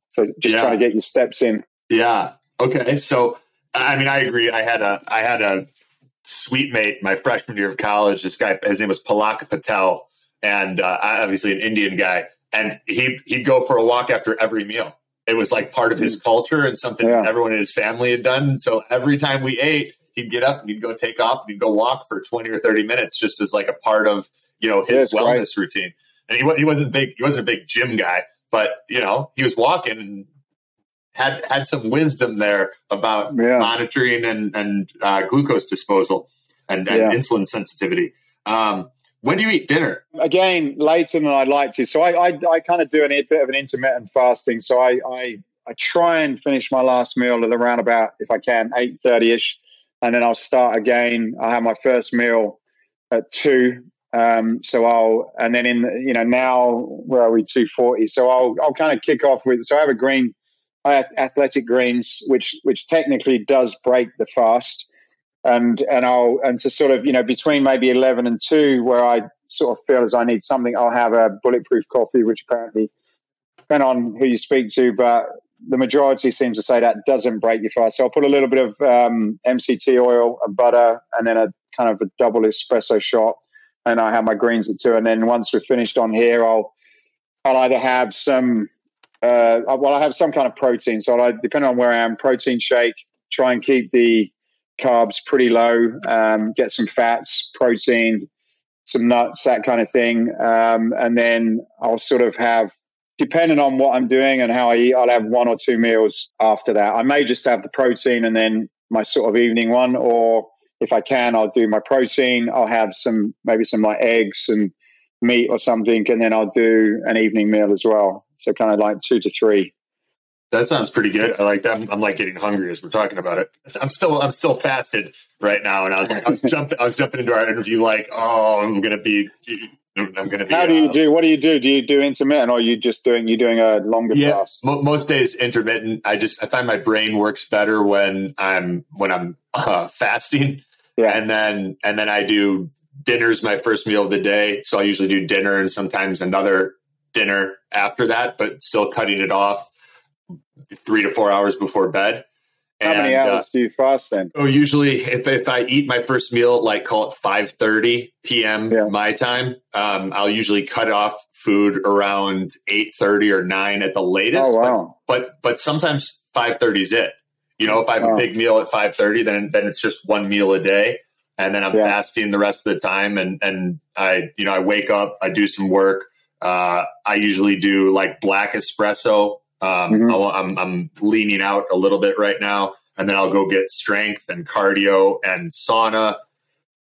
So just Yeah. trying to get your steps in. Yeah. Okay. So, I mean, I agree. I had a, I had a suite mate my freshman year of college. This guy, his name was Palak Patel, and uh, obviously an Indian guy. And he he'd go for a walk after every meal. It was like part of his culture and something Yeah. everyone in his family had done. So every time we ate, he'd get up and he'd go take off and he'd go walk for twenty or thirty minutes, just as like a part of you know his Yes, right. wellness routine. And he he wasn't big. He wasn't a big gym guy, but you know he was walking and had had some wisdom there about Yeah. monitoring and and uh, glucose disposal and, and Yeah. insulin sensitivity. Um, when do you eat dinner? Again, later than I'd like to. So I, I, I kind of do a bit of an intermittent fasting. So I, I, I try and finish my last meal at around about, if I can, eight thirty ish, and then I'll start again. I have my first meal at two. Um, so I'll, and then in, you know, now where are we? Two forty. So I'll, I'll kind of kick off with. So I have a green, I have athletic greens, which, which technically does break the fast and and I'll and to sort of you know between maybe eleven and two, where I sort of feel as I need something, I'll have a bulletproof coffee, which apparently depend on who you speak to, but the majority seems to say that doesn't break your fast. So I'll put a little bit of um, MCT oil, and butter, and then a kind of a double espresso shot, and I have my greens at two. And then once we're finished on here, I'll I'll either have some uh, well, I have some kind of protein. So I depending on where I am, protein shake. Try and keep the carbs pretty low. Um, get some fats, protein, some nuts, that kind of thing, um, and then I'll sort of have, depending on what I'm doing and how I eat, I'll have one or two meals after that. I may just have the protein and then my sort of evening one, or if I can, I'll do my protein. I'll have some maybe some like eggs and meat or something, and then I'll do an evening meal as well. So kind of like two to three. That sounds pretty good. I like that. I'm, I'm like getting hungry as we're talking about it. I'm still I'm still fasted right now, and I was like I was jumping I was jumping into our interview like oh I'm gonna be I'm gonna be. How do you uh, do? What do you do? Do you do intermittent, or are you just doing you doing a longer Yeah, fast? mo- most days intermittent. I just I find my brain works better when I'm when I'm uh, fasting, Yeah. and then and then I do dinner's my first meal of the day. So I usually do dinner and sometimes another dinner after that, but still cutting it off three to four hours before bed. How many And, uh, hours do you fast then? Oh, usually if, if I eat my first meal, like call it five thirty p.m. Yeah. my time, um, I'll usually cut off food around eight thirty or nine at the latest. Oh, wow. But but, but sometimes five thirty is it. You know, if I have Wow. a big meal at five thirty, then then it's just one meal a day, and then I'm Yeah. fasting the rest of the time. And and I you know I wake up, I do some work. Uh, I usually do like black espresso. Um, Mhm. I'll- I'm I'm leaning out a little bit right now, and then I'll go get strength and cardio and sauna,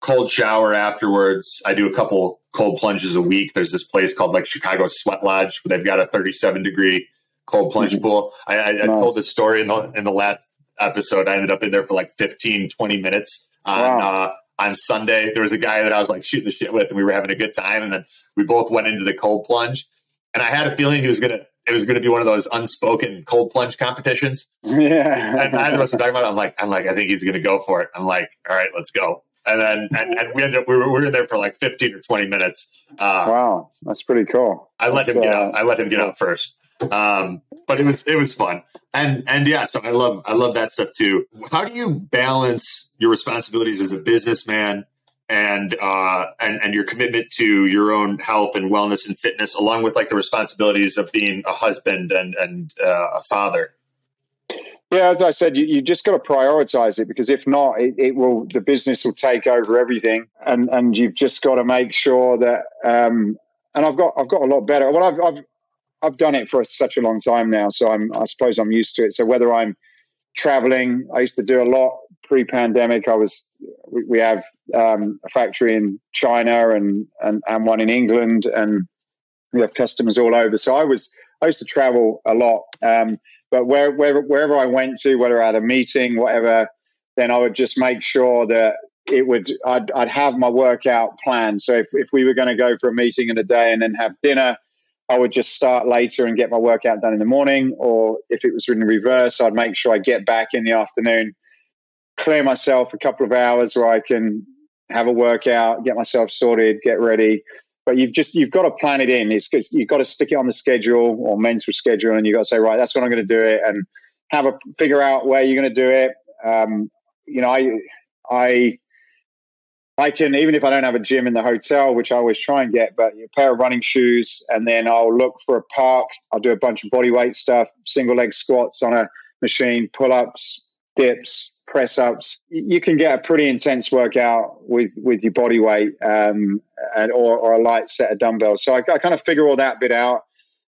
cold shower afterwards. I do a couple cold plunges a week. There's this place called like Chicago Sweat Lodge. Where they've got a 37 degree cold plunge Mhm. pool. I, I, I told the story in the in the last episode. I ended up in there for like 15, 20 minutes on Wow. uh, on Sunday. There was a guy that I was like shooting the shit with, and we were having a good time. And then we both went into the cold plunge, and I had a feeling he was gonna. It was going to be one of those unspoken cold plunge competitions. yeah. And I was talking about. It, I'm like, I'm like, I think he's going to go for it. I'm like, all right, let's go. And then, and, and we ended up, we were, we were there for like 15 or 20 minutes. Uh, wow, that's pretty cool. I let That's, him get uh, out. I let him get out first. Um, but it was it was fun, and and yeah. So I love I love that stuff too. How do you balance your responsibilities as a businessman and uh, and and your commitment to your own health and wellness and fitness, along with like the responsibilities of being a husband and and uh, a father? Yeah, as I said, you, you just got to prioritize it because if not, it, it will the business will take over everything, and and you've just got to make sure that. Um, and I've got I've got a lot better. Well, I've I've I've done it for such a long time now, so I'm I suppose I'm used to it. So whether I'm traveling, I used to do a lot pre-pandemic. I was we, have um, a factory in China and, and and one in England, and we have customers all over. So I was I used to travel a lot. Um, but where, where, wherever I went to, whether at a meeting, whatever, then I would just make sure that it would, I'd, I'd have my workout plan. So if, if we were going to go for a meeting in a day and then have dinner, I would just start later and get my workout done in the morning. Or if it was in reverse, I'd make sure I get back in the afternoon, clear myself a couple of hours where I can have a workout, get myself sorted, get ready, but you've just you've got to plan it in. It's, you've got to stick it on the schedule or mental schedule, and you've got to say, right, that's when I'm going to do it, and have a figure out where you're going to do it. Um, you know, I I I can even if I don't have a gym in the hotel, which I always try and get, but a pair of running shoes, and then I'll look for a park. I'll do a bunch of body weight stuff, single leg squats on a machine, pull ups, dips, press ups. You can get a pretty intense workout with with your body weight, um, and or, or a light set of dumbbells. So I, I kind of figure all that bit out,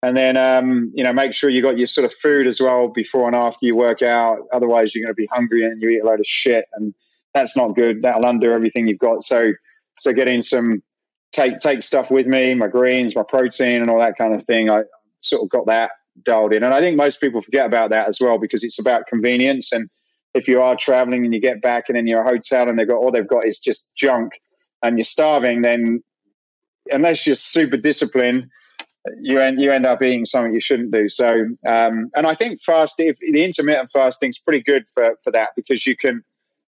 and then um, you know make sure you got your sort of food as well before and after you work out. Otherwise, you're going to be hungry and you eat a load of shit, and that's not good. That'll undo everything you've got. So so getting some take take stuff with me, my greens, my protein, and all that kind of thing. I sort of got that dialed in, and I think most people forget about that as well because it's about convenience and if you are traveling and you get back and in your hotel and they've got all they've got is just junk and you're starving, then unless you're super disciplined, you end you end up eating something you shouldn't do. So, um, and I think fast, if the intermittent fasting is pretty good for for that because you can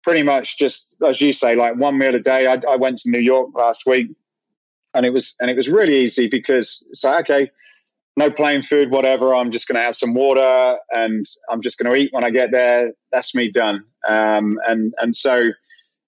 pretty much just, as you say, like one meal a day. I, I went to New York last week, and it was and it was really easy because it's like okay, no plain food, whatever. I'm just going to have some water and I'm just going to eat when I get there. That's me done. Um, and and so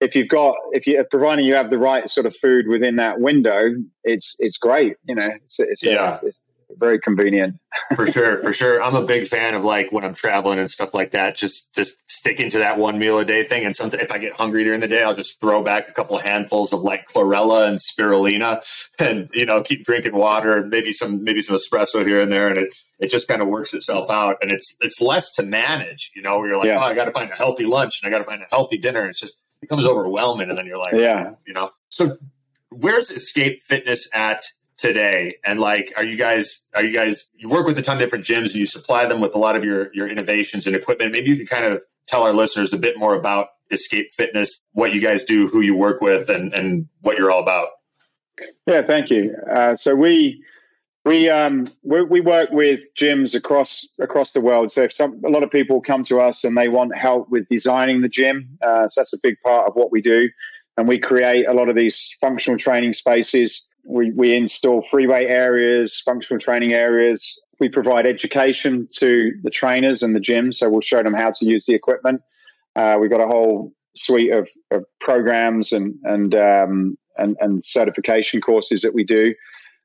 if you've got if you providing you have the right sort of food within that window, it's it's great. You know, it's it's, Yeah. it's very convenient. for sure, for sure. I'm a big fan of like when I'm traveling and stuff like that. Just just sticking to that one meal a day thing. And sometimes if I get hungry during the day, I'll just throw back a couple of handfuls of like chlorella and spirulina, and you know keep drinking water and maybe some maybe some espresso here and there, and it it just kind of works itself out. And it's it's less to manage. You know, where you're like, Yeah. oh, I got to find a healthy lunch and I got to find a healthy dinner. It's just it becomes overwhelming, and then you're like, Yeah. you know. So where's Escape Fitness at? Today and like are you guys are you guys you work with a ton of different gyms and you supply them with a lot of your your innovations and equipment maybe you could kind of tell our listeners a bit more about escape fitness what you guys do who you work with and and what you're all about Yeah, thank you. Uh, so we we um we, we work with gyms across across the world. So if some a lot of people come to us and they want help with designing the gym, uh, so that's a big part of what we do. and we create a lot of these functional training spaces. We, we install free weight areas, functional training areas. We provide education to the trainers and the gym. So we'll show them how to use the equipment. Uh, we've got a whole suite of, of programs and, and, um, and, and certification courses that we do.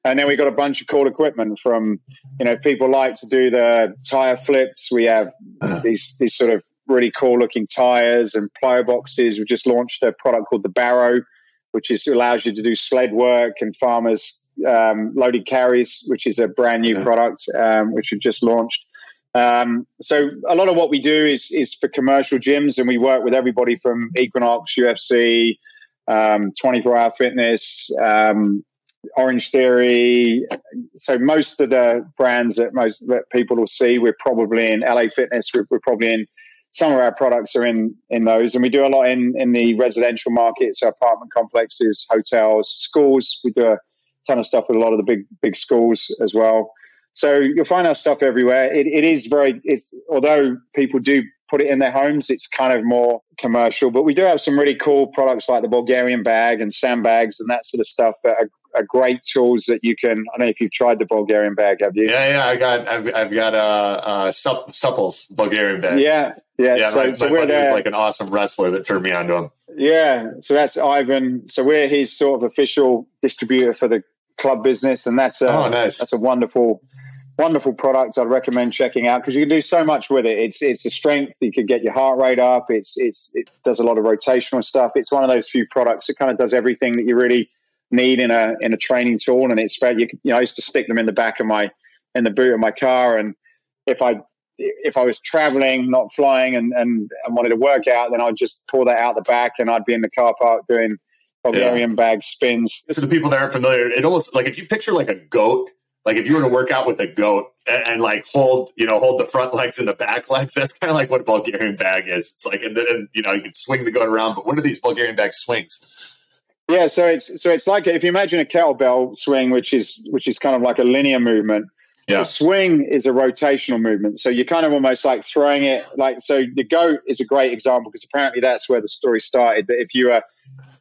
And then we've got a bunch of cool equipment from, you know, people like to do the tire flips. We have these, these sort of really cool looking tires and plyo boxes. We just launched a product called the Barrow, which is allows you to do sled work and farmers um, loaded carries, which is a brand new product um, which we've just launched. Um, so a lot of what we do is is for commercial gyms, and we work with everybody from Equinox, UFC, um, 24 Hour Fitness, um, Orange Theory. So most of the brands that most that people will see, we're probably in LA Fitness. We're, we're probably in some of our products are in in those, and we do a lot in in the residential markets, so apartment complexes, hotels, schools. We do a ton of stuff with a lot of the big big schools as well. So you'll find our stuff everywhere. It, it is very, it's although people do put it in their homes, it's kind of more commercial. But we do have some really cool products like the Bulgarian bag and sandbags and that sort of stuff that are, are great tools that you can. I don't know if you've tried the Bulgarian bag, have you? Yeah, yeah, I got, I've, I've got a, uh sup, Suples Bulgarian bag. Yeah, yeah. yeah. so, my, so my we're there. was like an awesome wrestler that turned me on to him. Yeah, so that's Ivan. So we're his sort of official distributor for the club business, and that's a Oh, nice. that's a wonderful, wonderful product. I'd recommend checking out because you can do so much with it. It's it's a strength. You can get your heart rate up. It's it's it does a lot of rotational stuff. It's one of those few products that kind of does everything that you really need in a in a training tool. And it's you, you know I used to stick them in the back of my in the boot of my car, and if I if I was traveling, not flying, and, and, and wanted to work out, then I'd just pull that out the back and I'd be in the car park doing Bulgarian bag spins. For the people that aren't familiar, it almost like if you picture like a goat, like if you were to work out with a goat and, and like hold, you know, hold the front legs and the back legs, that's kind of like what a Bulgarian bag is. It's like, and then, and, you know, you can swing the goat around, but what are these Bulgarian bag swings? Yeah, so it's so it's like if you imagine a kettlebell swing, which is which is kind of like a linear movement. Yeah. The swing is a rotational movement, so you're kind of almost like throwing it like so. The goat is a great example because apparently that's where the story started. That if you were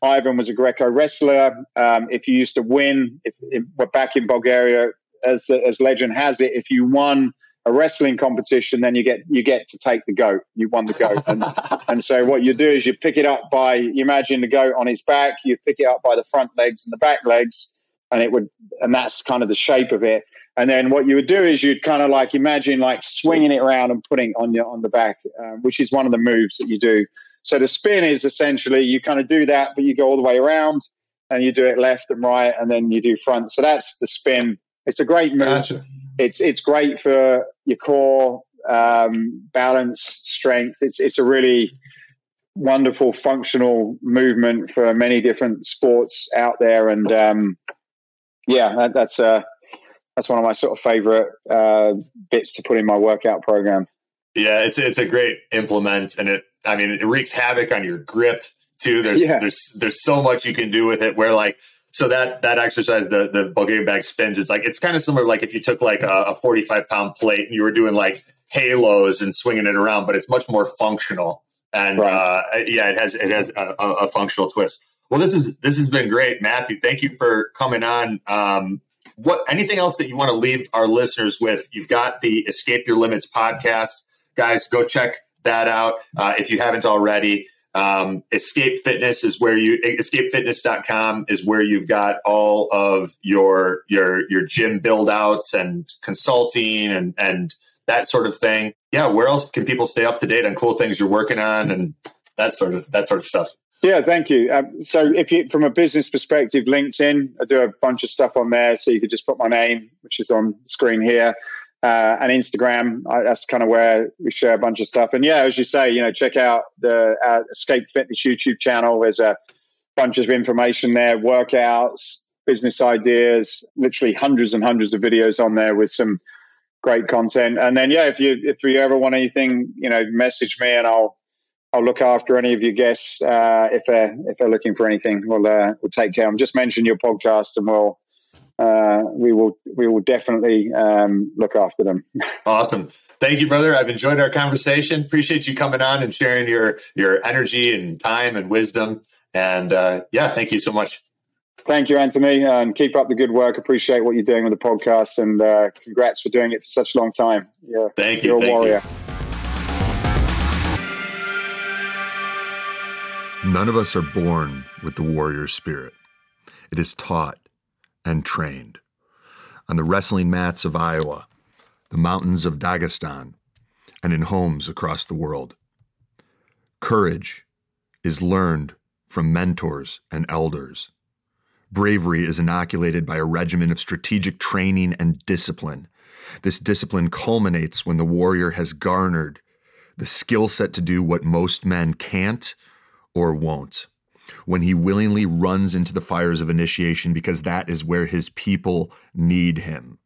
Ivan was a Greco wrestler, um, if you used to win, if, if we're back in Bulgaria, as as legend has it, if you won a wrestling competition, then you get you get to take the goat. You won the goat, and and so what you do is you pick it up by you imagine the goat on his back, you pick it up by the front legs and the back legs, and it would and that's kind of the shape of it. And then what you would do is you'd kind of like imagine like swinging it around and putting it on your on the back, um, which is one of the moves that you do. So the spin is essentially you kind of do that, but you go all the way around and you do it left and right, and then you do front. So that's the spin. It's a great move. Gotcha. It's it's great for your core um, balance, strength. It's it's a really wonderful functional movement for many different sports out there, and um, yeah, that, that's uh, that's one of my sort of favorite uh, bits to put in my workout program. Yeah, it's it's a great implement, and it I mean it wreaks havoc on your grip too. There's Yeah. there's there's so much you can do with it. Where like so that that exercise, the the Bulgarian bag spins, it's like it's kind of similar. Like if you took like a, a 45 pound plate and you were doing like halos and swinging it around, but it's much more functional. And Right. uh, yeah, it has it has a, a, a functional twist. Well, this is this has been great, Matthew. Thank you for coming on. Um, what anything else that you want to leave our listeners with? You've got the Escape Your Limits podcast, guys. Go check that out uh, if you haven't already. Um, Escape Fitness is where you escapefitness.com is where you've got all of your your your gym build outs and consulting and and that sort of thing. Yeah, where else can people stay up to date on cool things you're working on and that sort of that sort of stuff? Yeah, thank you. Um, so, if you, from a business perspective, LinkedIn, I do a bunch of stuff on there. So you could just put my name, which is on the screen here, uh, and Instagram. I, that's kind of where we share a bunch of stuff. And yeah, as you say, you know, check out the uh, Escape Fitness YouTube channel. There's a bunch of information there, workouts, business ideas, literally hundreds and hundreds of videos on there with some great content. And then yeah, if you if you ever want anything, you know, message me and I'll I'll look after any of your guests uh, if they're if they're looking for anything. We'll uh, we'll take care. I'm Just mention your podcast, and we'll uh, we will we will definitely um, look after them. Awesome. Thank you, brother. I've enjoyed our conversation. Appreciate you coming on and sharing your your energy and time and wisdom. And uh, yeah, thank you so much. Thank you, Anthony, and keep up the good work. Appreciate what you're doing with the podcast, and uh, congrats for doing it for such a long time. Yeah, Thank you. you're a thank warrior. None of us are born with the warrior spirit. It is taught and trained. On the wrestling mats of Iowa, the mountains of Dagestan, and in homes across the world. Courage is learned from mentors and elders. Bravery is inoculated by a regimen of strategic training and discipline. This discipline culminates when the warrior has garnered the skill set to do what most men can't or won't. When he willingly runs into the fires of initiation because that is where his people need him.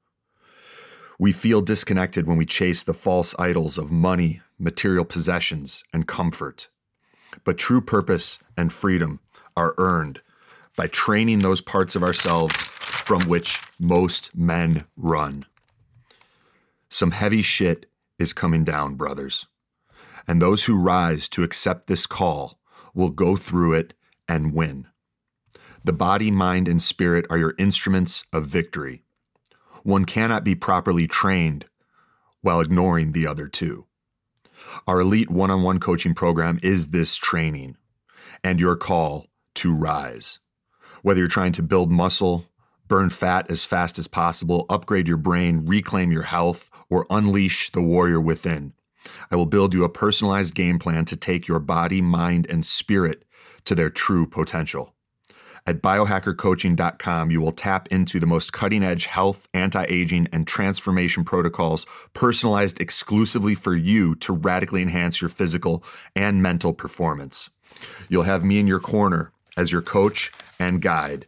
We feel disconnected when we chase the false idols of money, material possessions, and comfort. But true purpose and freedom are earned by training those parts of ourselves from which most men run. Some heavy shit is coming down, brothers. And those who rise to accept this call will go through it and win. The body, mind, and spirit are your instruments of victory. One cannot be properly trained while ignoring the other two. Our elite one on one coaching program is this training and your call to rise. Whether you're trying to build muscle, burn fat as fast as possible, upgrade your brain, reclaim your health, or unleash the warrior within, I will build you a personalized game plan to take your body, mind, and spirit to their true potential. At biohackercoaching.com, you will tap into the most cutting edge health, anti aging, and transformation protocols personalized exclusively for you to radically enhance your physical and mental performance. You'll have me in your corner as your coach and guide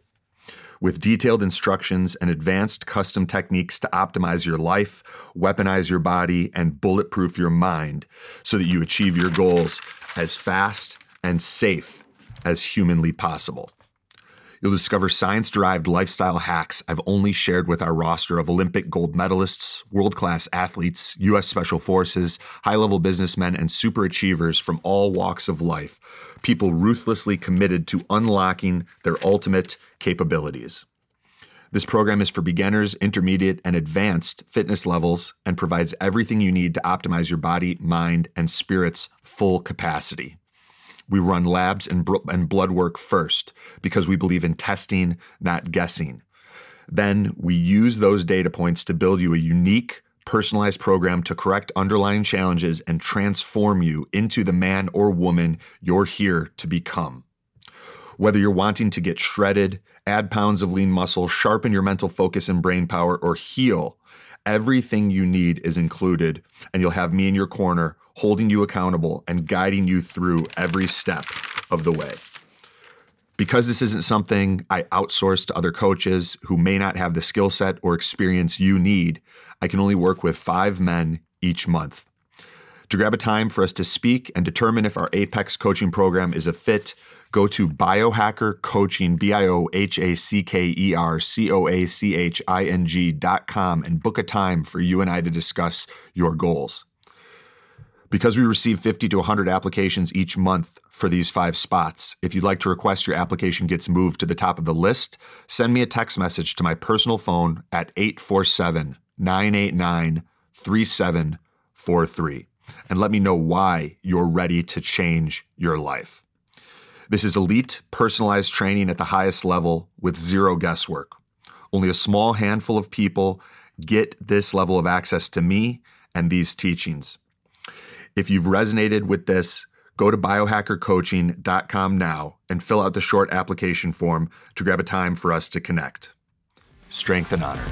with detailed instructions and advanced custom techniques to optimize your life, weaponize your body, and bulletproof your mind so that you achieve your goals as fast and safe as humanly possible. You'll discover science derived lifestyle hacks I've only shared with our roster of Olympic gold medalists, world class athletes, U.S. Special Forces, high level businessmen, and super achievers from all walks of life, people ruthlessly committed to unlocking their ultimate capabilities. This program is for beginners, intermediate, and advanced fitness levels and provides everything you need to optimize your body, mind, and spirit's full capacity. We run labs and, and blood work first because we believe in testing, not guessing. Then we use those data points to build you a unique, personalized program to correct underlying challenges and transform you into the man or woman you're here to become. Whether you're wanting to get shredded, add pounds of lean muscle, sharpen your mental focus and brain power, or heal, everything you need is included, and you'll have me in your corner holding you accountable and guiding you through every step of the way. Because this isn't something I outsource to other coaches who may not have the skill set or experience you need, I can only work with five men each month. To grab a time for us to speak and determine if our Apex coaching program is a fit, go to biohacker coaching, B I O H A C K E R C O A C H I N G dot com and book a time for you and I to discuss your goals. Because we receive 50 to 100 applications each month for these five spots, if you'd like to request your application gets moved to the top of the list, send me a text message to my personal phone at 847 989 3743 and let me know why you're ready to change your life. This is elite, personalized training at the highest level with zero guesswork. Only a small handful of people get this level of access to me and these teachings. If you've resonated with this, go to biohackercoaching.com now and fill out the short application form to grab a time for us to connect. Strength and honor.